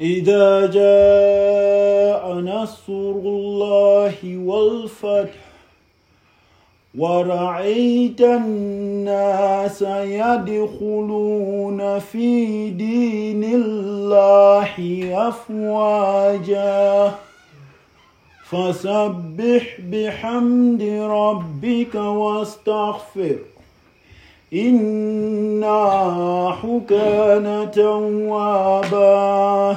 إذا جاء نصر الله والفتح ورأيت الناس يدخلون في دين الله أفواجا فسبح بحمد ربك واستغفر إنه كان توابا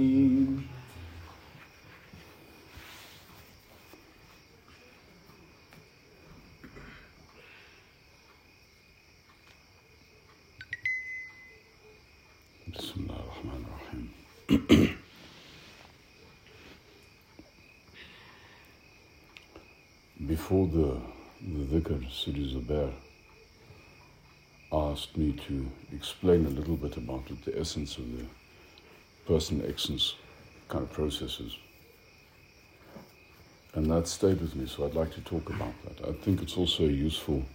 Before the, the dhikr, Sidi Zubair asked me to explain a little bit about it, the essence of the person essence kind of processes. And that stayed with me, so I'd like to talk about that. I think it's also useful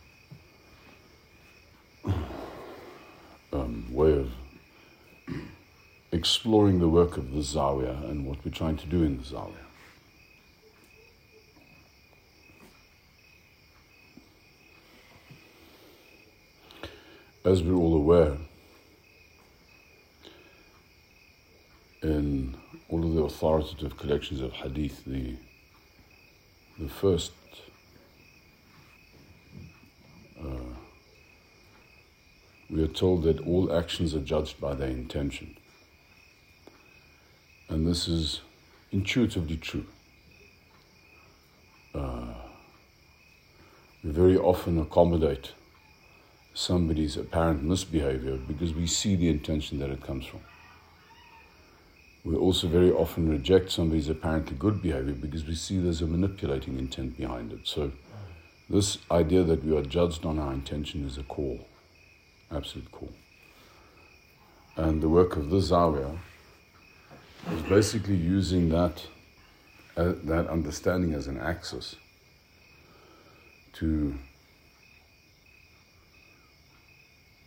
um, way of exploring the work of the Zawiya and what we're trying to do in the Zawiya. As we're all aware, in all of the authoritative collections of hadith, the, the first uh, we are told that all actions are judged by their intention. And this is intuitively true. Uh, we very often accommodate somebody's apparent misbehavior because we see the intention that it comes from. We also very often reject somebody's apparently good behavior because we see there's a manipulating intent behind it. So, this idea that we are judged on our intention is a call, absolute call. And the work of the Zawiya is basically using that, uh, that understanding as an axis to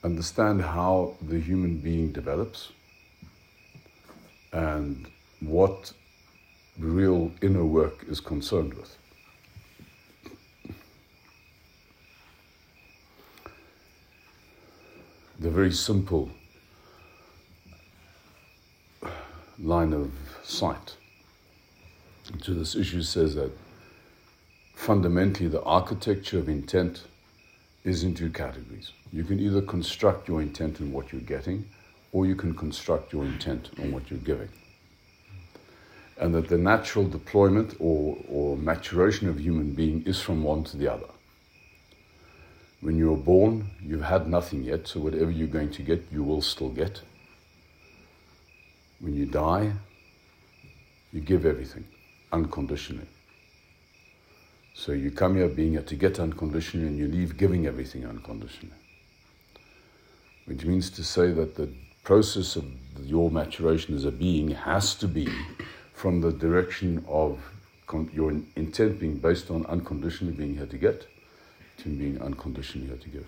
understand how the human being develops and what real inner work is concerned with. The very simple line of sight to this issue says that fundamentally the architecture of intent is in two categories. You can either construct your intent in what you're getting, or you can construct your intent on what you're giving. And that the natural deployment or, or maturation of human being is from one to the other. When you're born, you've had nothing yet, so whatever you're going to get, you will still get. When you die, you give everything unconditionally. So you come here being here to get unconditionally and you leave giving everything unconditionally. Which means to say that the process of your maturation as a being has to be from the direction of your intent being based on unconditionally being here to get to being unconditionally here to give.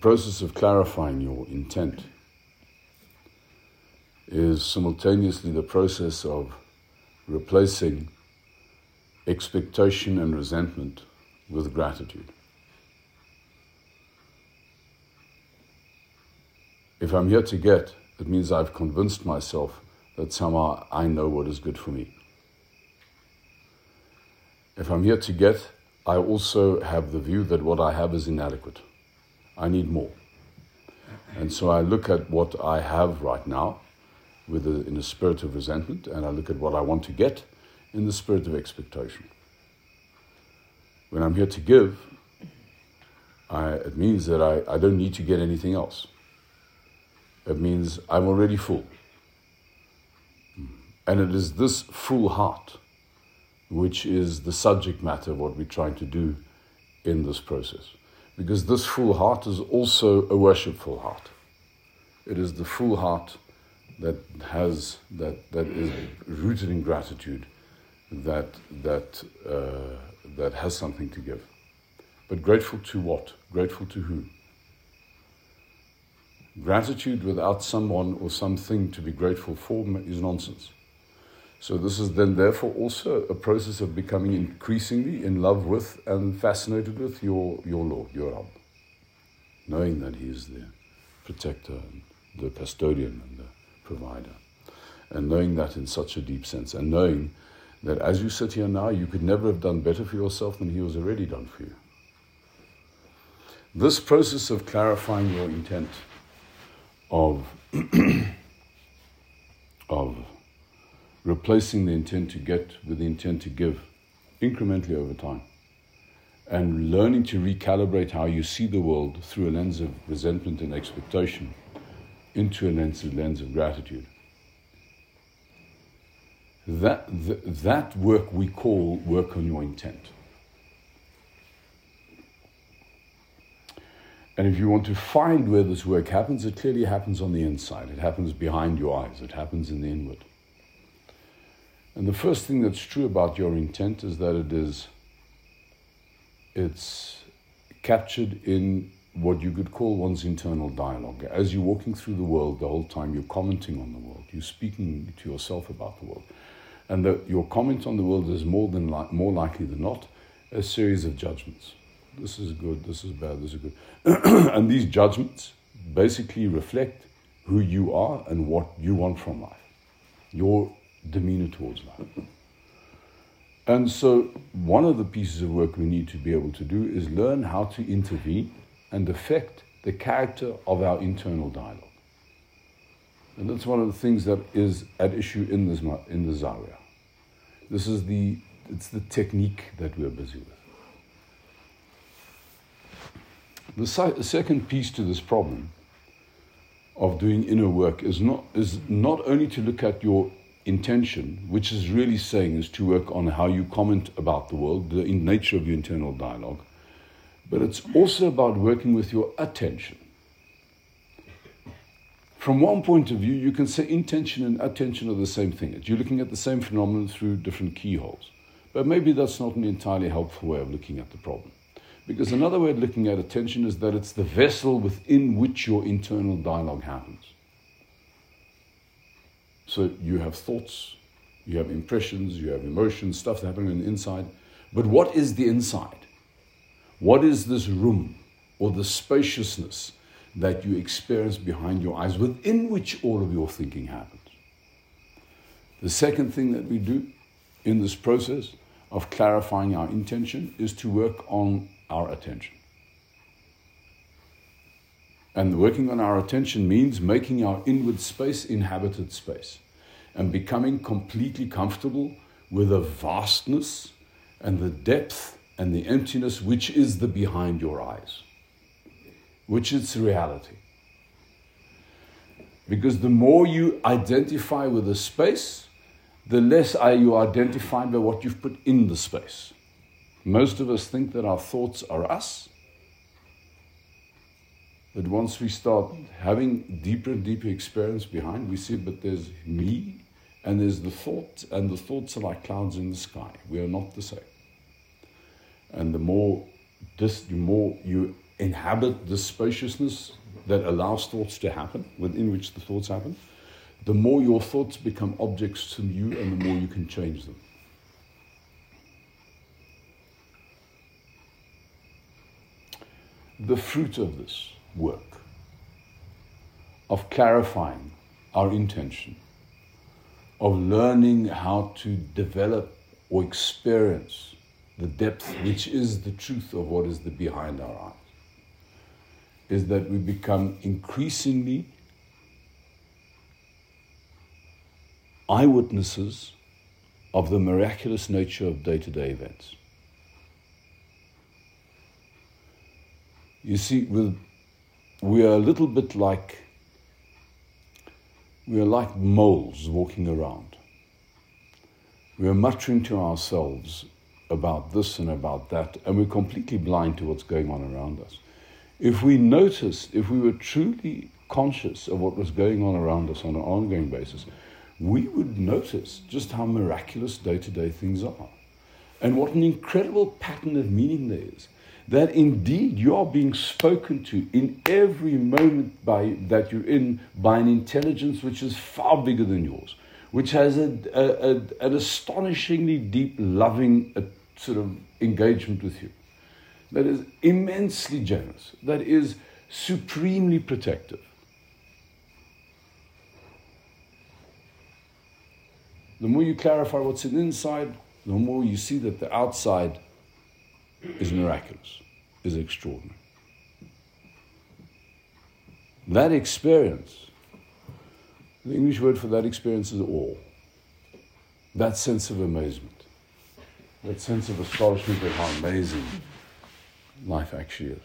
process of clarifying your intent is simultaneously the process of replacing expectation and resentment with gratitude. If I'm here to get, it means I've convinced myself that somehow I know what is good for me. If I'm here to get, I also have the view that what I have is inadequate. I need more. And so I look at what I have right now with a, in a spirit of resentment, and I look at what I want to get in the spirit of expectation. When I'm here to give, I, it means that I, I don't need to get anything else. It means I'm already full. And it is this full heart which is the subject matter of what we're trying to do in this process. Because this full heart is also a worshipful heart. It is the full heart that has that that is rooted in gratitude, that that uh, that has something to give. But grateful to what? Grateful to who? Gratitude without someone or something to be grateful for is nonsense. So this is then therefore also a process of becoming increasingly in love with and fascinated with your, your Lord, your Rab. Knowing that He is the protector, and the custodian and the provider. And knowing that in such a deep sense. And knowing that as you sit here now, you could never have done better for yourself than He has already done for you. This process of clarifying your intent, of, of replacing the intent to get with the intent to give incrementally over time, and learning to recalibrate how you see the world through a lens of resentment and expectation into a lens, a lens of gratitude. That, that work we call work on your intent. And if you want to find where this work happens, it clearly happens on the inside. It happens behind your eyes. It happens in the inward. And the first thing that's true about your intent is that it is it's captured in what you could call one's internal dialogue. As you're walking through the world the whole time, you're commenting on the world, you're speaking to yourself about the world. And that your comment on the world is more, than li- more likely than not a series of judgments. This is good, this is bad, this is good. and these judgments basically reflect who you are and what you want from life. Your demeanor towards life. And so, one of the pieces of work we need to be able to do is learn how to intervene and affect the character of our internal dialogue. And that's one of the things that is at issue in, this, in the Zawiya. This is the, it's the technique that we're busy with. The, si- second piece to this problem of doing inner work is not, is not only to look at your intention, which is really saying is to work on how you comment about the world, the nature of your internal dialogue, but it's also about working with your attention. From one point of view, you can say intention and attention are the same thing. You're looking at the same phenomenon through different keyholes. But maybe that's not an entirely helpful way of looking at the problem. Because another way of looking at attention is that it's the vessel within which your internal dialogue happens. So you have thoughts, you have impressions, you have emotions, stuff happening on the inside. But what is the inside? What is this room or the spaciousness that you experience behind your eyes within which all of your thinking happens? The second thing that we do in this process of clarifying our intention is to work on our attention. And working on our attention means making our inward space inhabited space and becoming completely comfortable with the vastness and the depth and the emptiness which is the behind your eyes, which is reality. Because the more you identify with the space, the less are you identified by what you've put in the space. Most of us think that our thoughts are us but once we start having deeper and deeper experience behind, we see, but there's me and there's the thought, and the thoughts are like clouds in the sky. We are not the same. And the more, this, the more you inhabit the spaciousness that allows thoughts to happen, within which the thoughts happen, the more your thoughts become objects to you and the more you can change them. The fruit of this work of clarifying our intention, of learning how to develop or experience the depth which is the truth of what is the behind our eyes, is that we become increasingly eyewitnesses of the miraculous nature of day to day events. You see, we are a little bit like we are like moles walking around. We are muttering to ourselves about this and about that, and we're completely blind to what's going on around us. If we noticed, if we were truly conscious of what was going on around us on an ongoing basis, we would notice just how miraculous day to day things are. And what an incredible pattern of meaning there is. That indeed you are being spoken to in every moment by, that you're in by an intelligence which is far bigger than yours, which has a, a, a, an astonishingly deep, loving uh, sort of engagement with you, that is immensely generous, that is supremely protective. The more you clarify what's inside, the more you see that the outside is miraculous, is extraordinary. That experience, the English word for that experience is awe. That sense of amazement, that sense of astonishment at how amazing life actually is.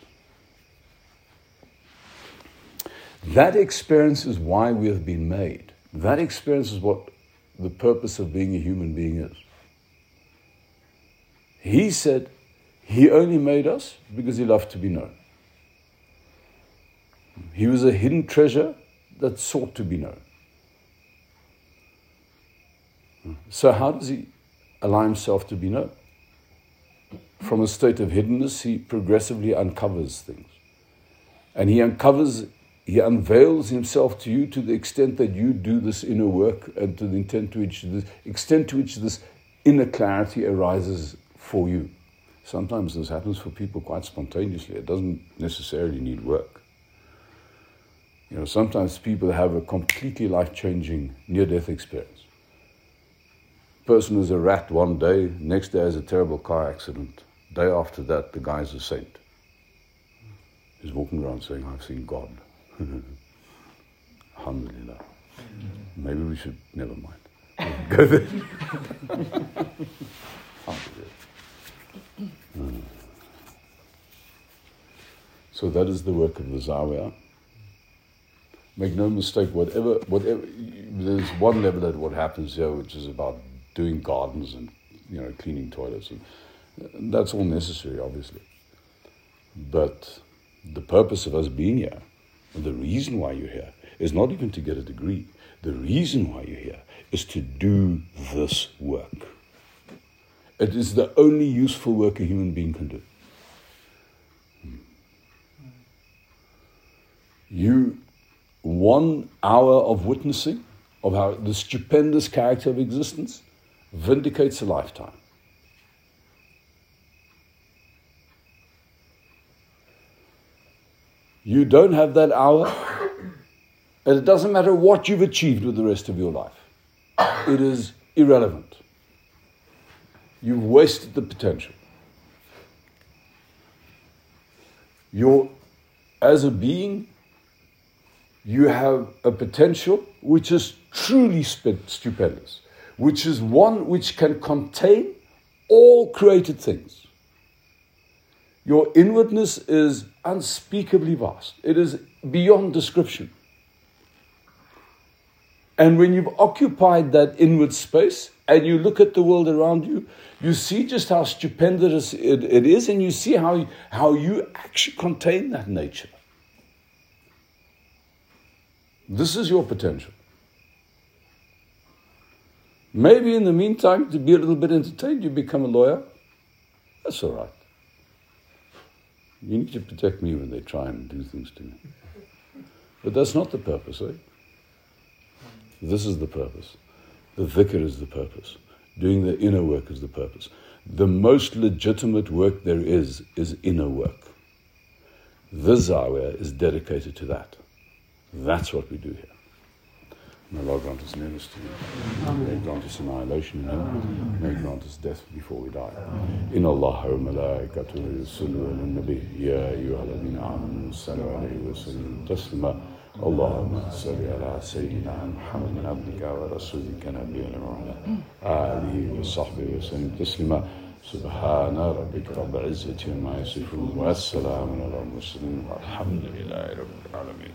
That experience is why we have been made. That experience is what the purpose of being a human being is. He said he only made us because he loved to be known. He was a hidden treasure that sought to be known. So, how does he allow himself to be known? From a state of hiddenness, he progressively uncovers things. And he uncovers he unveils himself to you to the extent that you do this inner work and to the to which the extent to which this inner clarity arises for you. Sometimes this happens for people quite spontaneously. It doesn't necessarily need work. You know, sometimes people have a completely life-changing near-death experience. Person is a rat one day, next day has a terrible car accident. Day after that, the guy's a saint. He's walking around saying, I've seen God. Alhamdulillah. Maybe we should, never mind. Go there. Hmm. So that is the work of the Zawiya. Make no mistake, whatever, whatever, there's one level at what happens here, which is about doing gardens and, you know, cleaning toilets. And that's all necessary, obviously. But the purpose of us being here the reason why you're here is not even to get a degree. The reason why you're here is to do this work. It is the only useful work a human being can do. Hmm. You, one hour of witnessing of how the stupendous character of existence vindicates a lifetime. You don't have that hour, and it doesn't matter what you've achieved with the rest of your life. It is irrelevant. You've wasted the potential. You're, as a being, you have a potential which is truly stupendous, which is one which can contain all created things. Your inwardness is unspeakably vast, it is beyond description. And when you've occupied that inward space and you look at the world around you, you see just how stupendous it, it is, and you see how, how you actually contain that nature. This is your potential. Maybe in the meantime, to be a little bit entertained, you become a lawyer. That's all right. You need to protect me when they try and do things to me. But that's not the purpose, eh? This is the purpose. The dhikr is the purpose. Doing the inner work is the purpose. The most legitimate work there is is inner work. This zawiya is dedicated to that. That's what we do here. May Allah grant us nearness to Him. May grant us annihilation in Him. May grant us death before we die. إن الله وملائكته يصلون على النبي يا أيها الذين آمنوا صلوا عليه وسلموا تسليما اللهم صل على سيدنا محمد عبدك ورسولك نبينا وعلى آله وصحبه وسلم تسليما. سبحان ربك رب العزة عما يصفون والسلام على المرسلين والحمد لله رب العالمين.